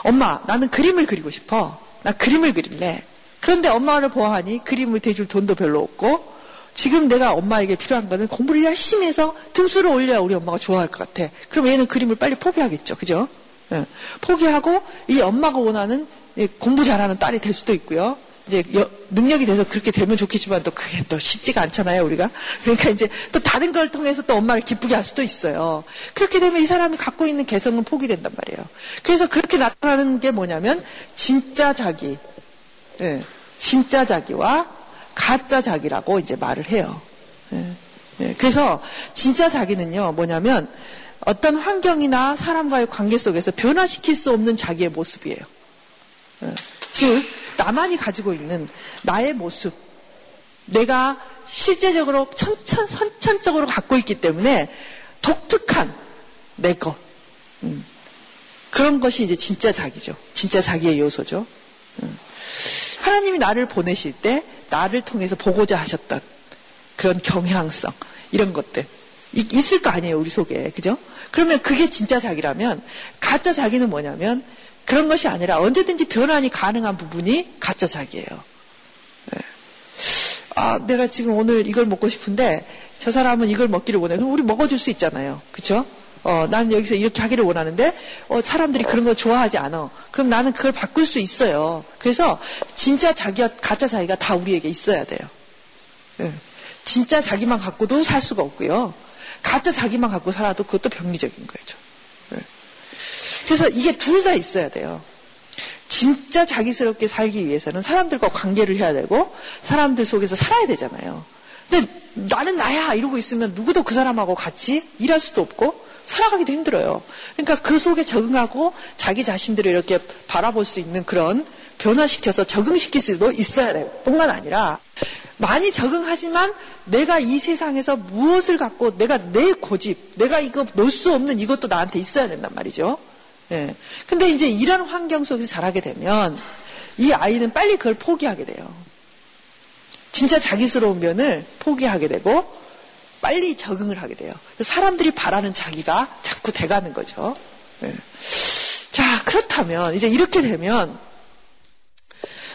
엄마, 나는 그림을 그리고 싶어. 나 그림을 그릴래. 그런데 엄마를 보아하니 그림을 대줄 돈도 별로 없고, 지금 내가 엄마에게 필요한 거는 공부를 열심히 해서 등수를 올려야 우리 엄마가 좋아할 것 같아. 그럼 얘는 그림을 빨리 포기하겠죠. 그죠? 예. 포기하고 이 엄마가 원하는 공부 잘하는 딸이 될 수도 있고요. 이제 능력이 돼서 그렇게 되면 좋겠지만 또 그게 또 쉽지가 않잖아요, 우리가. 그러니까 이제 또 다른 걸 통해서 또 엄마를 기쁘게 할 수도 있어요. 그렇게 되면 이 사람이 갖고 있는 개성은 포기된단 말이에요. 그래서 그렇게 나타나는 게 뭐냐면 진짜 자기, 예, 진짜 자기와 가짜 자기라고 이제 말을 해요. 예, 예. 그래서 진짜 자기는요, 뭐냐면 어떤 환경이나 사람과의 관계 속에서 변화시킬 수 없는 자기의 모습이에요. 예. 즉, 나만이 가지고 있는 나의 모습, 내가 실제적으로 천천, 선천적으로 갖고 있기 때문에 독특한 내 것. 음. 그런 것이 이제 진짜 자기죠. 진짜 자기의 요소죠. 음. 하나님이 나를 보내실 때 나를 통해서 보고자 하셨던 그런 경향성, 이런 것들. 있을 거 아니에요, 우리 속에. 그죠? 그러면 그게 진짜 자기라면, 가짜 자기는 뭐냐면, 그런 것이 아니라 언제든지 변환이 가능한 부분이 가짜 자기예요. 네. 아, 내가 지금 오늘 이걸 먹고 싶은데, 저 사람은 이걸 먹기를 원해. 그럼 우리 먹어줄 수 있잖아요. 그쵸? 어, 난 여기서 이렇게 하기를 원하는데, 어, 사람들이 그런 거 좋아하지 않아. 그럼 나는 그걸 바꿀 수 있어요. 그래서, 진짜 자기와 가짜 자기가 다 우리에게 있어야 돼요. 네. 진짜 자기만 갖고도 살 수가 없고요. 가짜 자기만 갖고 살아도 그것도 병리적인 거죠. 네. 그래서 이게 둘 다 있어야 돼요. 진짜 자기스럽게 살기 위해서는 사람들과 관계를 해야 되고 사람들 속에서 살아야 되잖아요. 근데 나는 나야 이러고 있으면 누구도 그 사람하고 같이 일할 수도 없고 살아가기도 힘들어요. 그러니까 그 속에 적응하고 자기 자신들을 이렇게 바라볼 수 있는 그런 변화시켜서 적응시킬 수도 있어야 돼요. 뿐만 아니라 많이 적응하지만 내가 이 세상에서 무엇을 갖고 내가 내 고집, 내가 이거 놓을 수 없는 이것도 나한테 있어야 된단 말이죠. 예. 근데 이제 이런 환경 속에서 자라게 되면 이 아이는 빨리 그걸 포기하게 돼요. 진짜 자기스러운 면을 포기하게 되고 빨리 적응을 하게 돼요. 사람들이 바라는 자기가 자꾸 돼가는 거죠. 예. 자, 그렇다면 이제 이렇게 되면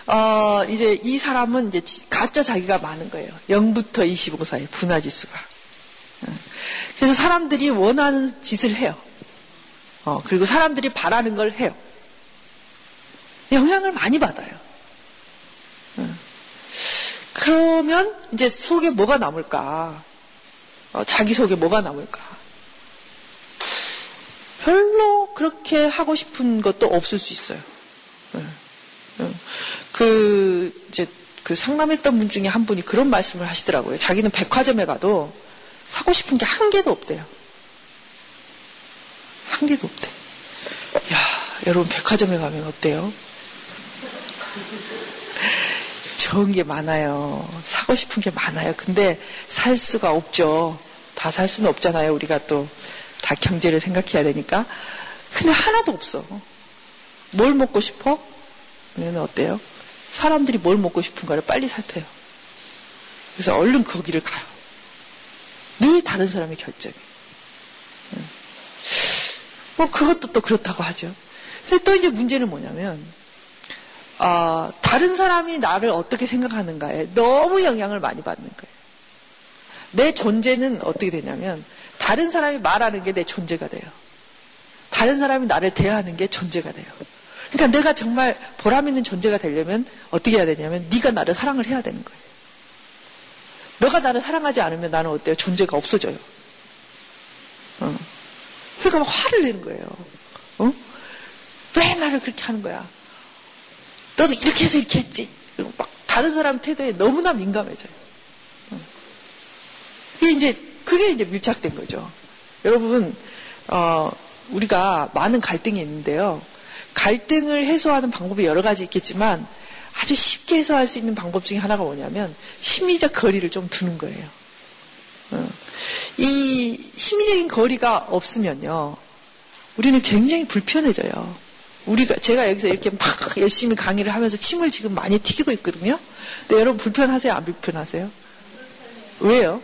어, 이제 이 사람은 이제 가짜 자기가 많은 거예요. 0부터 25 사이 분화 지수가. 어. 그래서 사람들이 원하는 짓을 해요. 어, 그리고 사람들이 바라는 걸 해요. 영향을 많이 받아요. 어. 그러면 이제 속에 뭐가 남을까? 어, 자기 속에 뭐가 남을까? 별로 그렇게 하고 싶은 것도 없을 수 있어요. 그 이제 그 상담했던 분 중에 한 분이 그런 말씀을 하시더라고요. 자기는 백화점에 가도 사고 싶은 게 한 개도 없대요. 한 개도 없대. 야, 여러분 백화점에 가면 어때요? [laughs] 좋은 게 많아요. 사고 싶은 게 많아요. 근데 살 수가 없죠. 다 살 수는 없잖아요. 우리가 또 다 경제를 생각해야 되니까. 근데 하나도 없어. 뭘 먹고 싶어? 그러면 어때요? 사람들이 뭘 먹고 싶은가를 빨리 살펴요. 그래서 얼른 거기를 가요. 늘 다른 사람의 결정이. 뭐 그것도 또 그렇다고 하죠. 근데 또 이제 문제는 뭐냐면 어, 다른 사람이 나를 어떻게 생각하는가에 너무 영향을 많이 받는 거예요. 내 존재는 어떻게 되냐면 다른 사람이 말하는 게 내 존재가 돼요. 다른 사람이 나를 대하는 게 존재가 돼요. 그러니까 내가 정말 보람 있는 존재가 되려면 어떻게 해야 되냐면 네가 나를 사랑을 해야 되는 거예요. 너가 나를 사랑하지 않으면 나는 어때요? 존재가 없어져요. 어. 그러니까 막 화를 내는 거예요. 어? 왜 나를 그렇게 하는 거야? 너도 이렇게 해서 이렇게 했지. 막 다른 사람 태도에 너무나 민감해져요. 어. 그게 이제 그게 이제 밀착된 거죠. 여러분, 어, 우리가 많은 갈등이 있는데요. 갈등을 해소하는 방법이 여러 가지 있겠지만 아주 쉽게 해소할 수 있는 방법 중에 하나가 뭐냐면 심리적 거리를 좀 두는 거예요. 어. 이 심리적인 거리가 없으면요. 우리는 굉장히 불편해져요. 우리가 제가 여기서 이렇게 막 열심히 강의를 하면서 침을 지금 많이 튀기고 있거든요. 근데 여러분 불편하세요? 안 불편하세요? 왜요?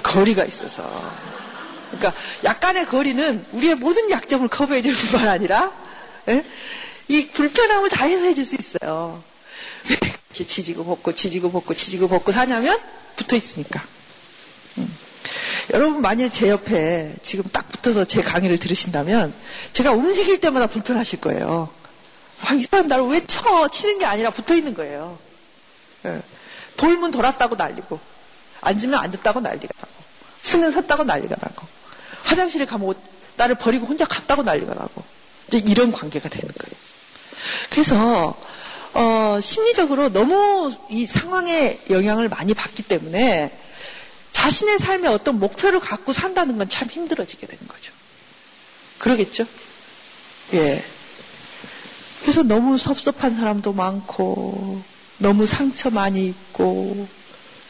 거리가 있어서. 그러니까 약간의 거리는 우리의 모든 약점을 커버해 줄 뿐만 아니라 예? 이 불편함을 다 해소해 줄 수 있어요. 왜 이렇게 지지고 볶고 지지고 볶고 지지고 볶고 사냐면 붙어 있으니까. 음. 여러분 만약에 제 옆에 지금 딱 붙어서 제 강의를 들으신다면 제가 움직일 때마다 불편하실 거예요. 아, 이 사람 나를 왜 쳐? 치는 게 아니라 붙어 있는 거예요. 예. 돌면 돌았다고 난리고 앉으면 앉았다고 난리가 나고 쓰면 섰다고 난리가 나고 화장실에 가면 나를 버리고 혼자 갔다고 난리가 나고 이제 이런 관계가 되는 거예요. 그래서 어, 심리적으로 너무 이 상황에 영향을 많이 받기 때문에 자신의 삶에 어떤 목표를 갖고 산다는 건 참 힘들어지게 되는 거죠. 그러겠죠? 예. 그래서 너무 섭섭한 사람도 많고, 너무 상처 많이 입고,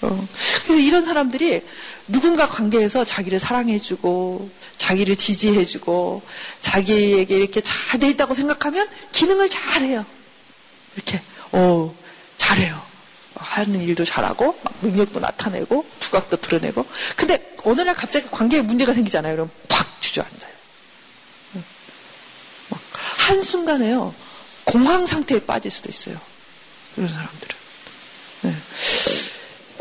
어. 그래서 이런 사람들이 누군가 관계에서 자기를 사랑해주고, 자기를 지지해주고, 자기에게 이렇게 잘 돼 있다고 생각하면 기능을 잘해요. 이렇게, 어, 잘해요. 하는 일도 잘하고, 막 능력도 나타내고, 두각도 드러내고. 근데 어느 날 갑자기 관계에 문제가 생기잖아요. 그럼 팍 주저앉아요. 한순간에요. 공황 상태에 빠질 수도 있어요. 이런 사람들은. 네.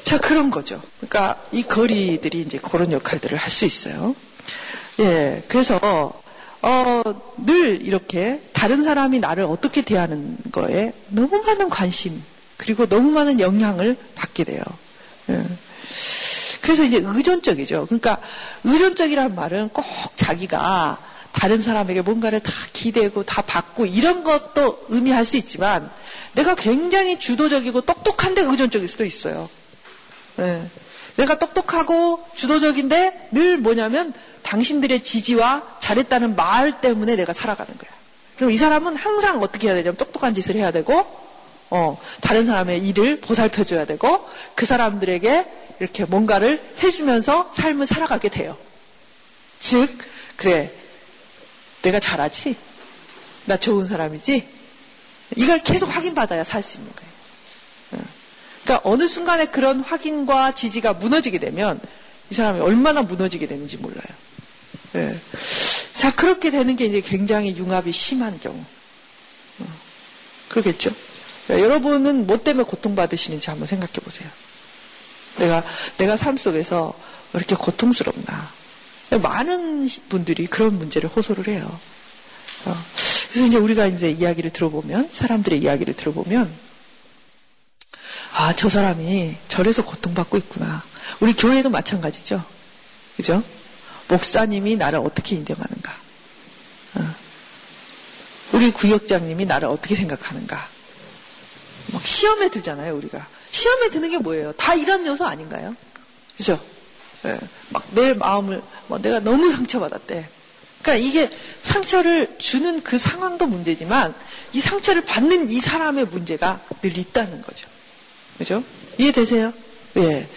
자, 그런 거죠. 그러니까 이 거리들이 이제 그런 역할들을 할 수 있어요. 예, 그래서, 어, 늘 이렇게 다른 사람이 나를 어떻게 대하는 거에 너무 많은 관심, 그리고 너무 많은 영향을 받게 돼요. 예. 그래서 이제 의존적이죠. 그러니까 의존적이라는 말은 꼭 자기가 다른 사람에게 뭔가를 다 기대고 다 받고 이런 것도 의미할 수 있지만 내가 굉장히 주도적이고 똑똑한데 의존적일 수도 있어요. 네. 내가 똑똑하고 주도적인데 늘 뭐냐면 당신들의 지지와 잘했다는 말 때문에 내가 살아가는 거야. 그럼 이 사람은 항상 어떻게 해야 되냐면 똑똑한 짓을 해야 되고, 어, 다른 사람의 일을 보살펴줘야 되고, 그 사람들에게 이렇게 뭔가를 해주면서 삶을 살아가게 돼요. 즉, 그래, 내가 잘하지? 나 좋은 사람이지? 이걸 계속 확인받아야 살 수 있는 거예요. 그러니까 어느 순간에 그런 확인과 지지가 무너지게 되면 이 사람이 얼마나 무너지게 되는지 몰라요. 네. 자, 그렇게 되는 게 이제 굉장히 융합이 심한 경우. 어. 그러겠죠? 그러니까 여러분은 뭐 때문에 고통받으시는지 한번 생각해 보세요. 내가, 내가 삶 속에서 왜 이렇게 고통스럽나. 많은 분들이 그런 문제를 호소를 해요. 어. 그래서 이제 우리가 이제 이야기를 들어보면, 사람들의 이야기를 들어보면, 아, 저 사람이 저래서 고통받고 있구나. 우리 교회도 마찬가지죠. 그죠? 목사님이 나를 어떻게 인정하는가. 어. 우리 구역장님이 나를 어떻게 생각하는가. 막 시험에 들잖아요, 우리가. 시험에 드는 게 뭐예요? 다 이런 요소 아닌가요? 그죠? 네. 막내 마음을, 뭐 내가 너무 상처받았대. 그러니까 이게 상처를 주는 그 상황도 문제지만 이 상처를 받는 이 사람의 문제가 늘 있다는 거죠. 그죠? 이해되세요? 예.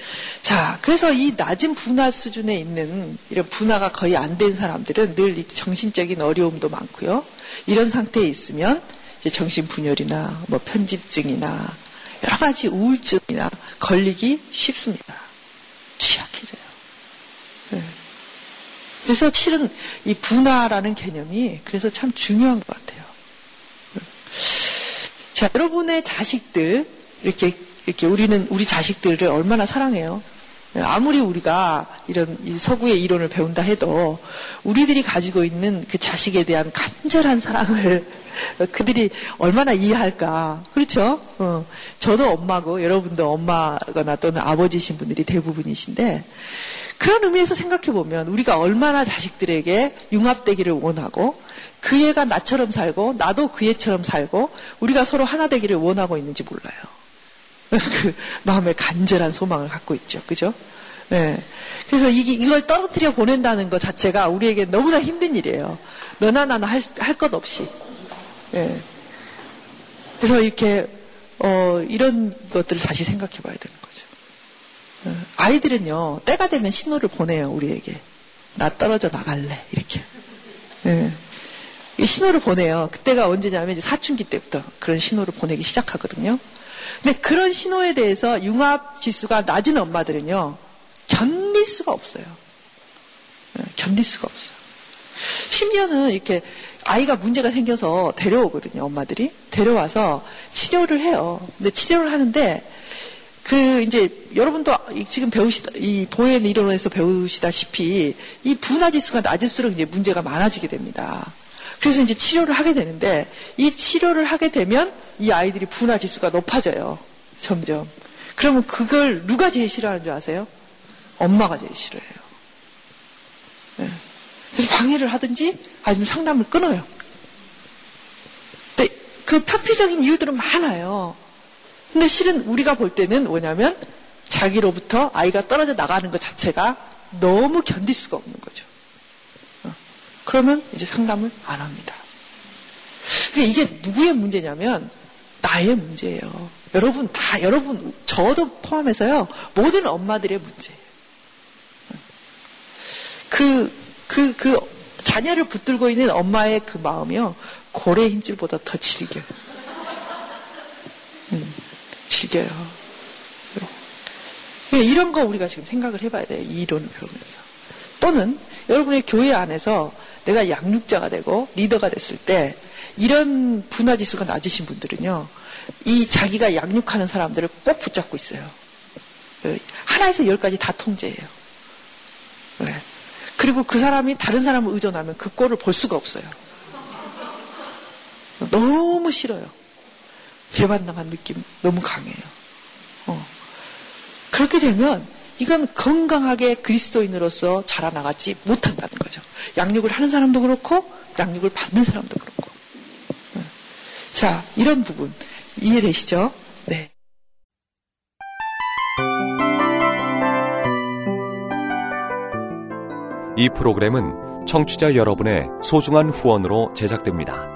자, 그래서 이 낮은 분화 수준에 있는 이런 분화가 거의 안 된 사람들은 늘 정신적인 어려움도 많고요. 이런 상태에 있으면 이제 정신 분열이나 뭐 편집증이나 여러 가지 우울증이나 걸리기 쉽습니다. 취약해져요. 네. 그래서 실은 이 분화라는 개념이 그래서 참 중요한 것 같아요. 자, 여러분의 자식들, 이렇게, 이렇게 우리는 우리 자식들을 얼마나 사랑해요. 아무리 우리가 이런 서구의 이론을 배운다 해도 우리들이 가지고 있는 그 자식에 대한 간절한 사랑을 [laughs] 그들이 얼마나 이해할까. 그렇죠? 어. 저도 엄마고 여러분도 엄마거나 또는 아버지신 분들이 대부분이신데 그런 의미에서 생각해 보면 우리가 얼마나 자식들에게 융합되기를 원하고 그 애가 나처럼 살고 나도 그 애처럼 살고 우리가 서로 하나 되기를 원하고 있는지 몰라요. [laughs] 그 마음에 간절한 소망을 갖고 있죠. 그죠? 네. 그래서 이, 이걸 떨어뜨려 보낸다는 것 자체가 우리에게 너무나 힘든 일이에요. 너나 나나 할, 할 것 없이. 네. 그래서 이렇게, 어, 이런 것들을 다시 생각해 봐야 되는 거죠. 어, 아이들은요, 때가 되면 신호를 보내요, 우리에게. 나 떨어져 나갈래. 이렇게. 네. 신호를 보내요. 그때가 언제냐면 이제 사춘기 때부터 그런 신호를 보내기 시작하거든요. 근데 그런 신호에 대해서 융합 지수가 낮은 엄마들은요, 견딜 수가 없어요. 네, 견딜 수가 없어요. 심지어는 이렇게 아이가 문제가 생겨서 데려오거든요, 엄마들이. 데려와서 치료를 해요. 근데 치료를 하는데, 그, 이제, 여러분도 지금 배우시다, 이 보행 이론에서 배우시다시피, 이 분화 지수가 낮을수록 이제 문제가 많아지게 됩니다. 그래서 이제 치료를 하게 되는데, 이 치료를 하게 되면 이 아이들이 분화 지수가 높아져요. 점점. 그러면 그걸 누가 제일 싫어하는 줄 아세요? 엄마가 제일 싫어해요. 네. 그래서 방해를 하든지 아니면 상담을 끊어요. 근데 그 표피적인 이유들은 많아요. 근데 실은 우리가 볼 때는 뭐냐면 자기로부터 아이가 떨어져 나가는 것 자체가 너무 견딜 수가 없는 거죠. 어. 그러면 이제 상담을 안 합니다. 이게 누구의 문제냐면 나의 문제예요. 여러분 다 여러분 저도 포함해서요 모든 엄마들의 문제예요. 그, 그, 그 자녀를 붙들고 있는 엄마의 그 마음이요. 고래 힘줄보다 더 질겨요. 음, 질겨요. 이런 거 우리가 지금 생각을 해봐야 돼요. 이 이론을 배우면서. 또는 여러분의 교회 안에서 내가 양육자가 되고 리더가 됐을 때 이런 분화 지수가 낮으신 분들은요. 이 자기가 양육하는 사람들을 꼭 붙잡고 있어요. 하나에서 열까지 다 통제해요. 네. 그리고 그 사람이 다른 사람을 의존하면 그 꼴을 볼 수가 없어요. 너무 싫어요. 배반당한 느낌 너무 강해요. 어. 그렇게 되면 이건 건강하게 그리스도인으로서 자라나가지 못한다는 거죠. 양육을 하는 사람도 그렇고 양육을 받는 사람도 그렇고. 어. 자, 이런 부분 이해되시죠? 네. 이 프로그램은 청취자 여러분의 소중한 후원으로 제작됩니다.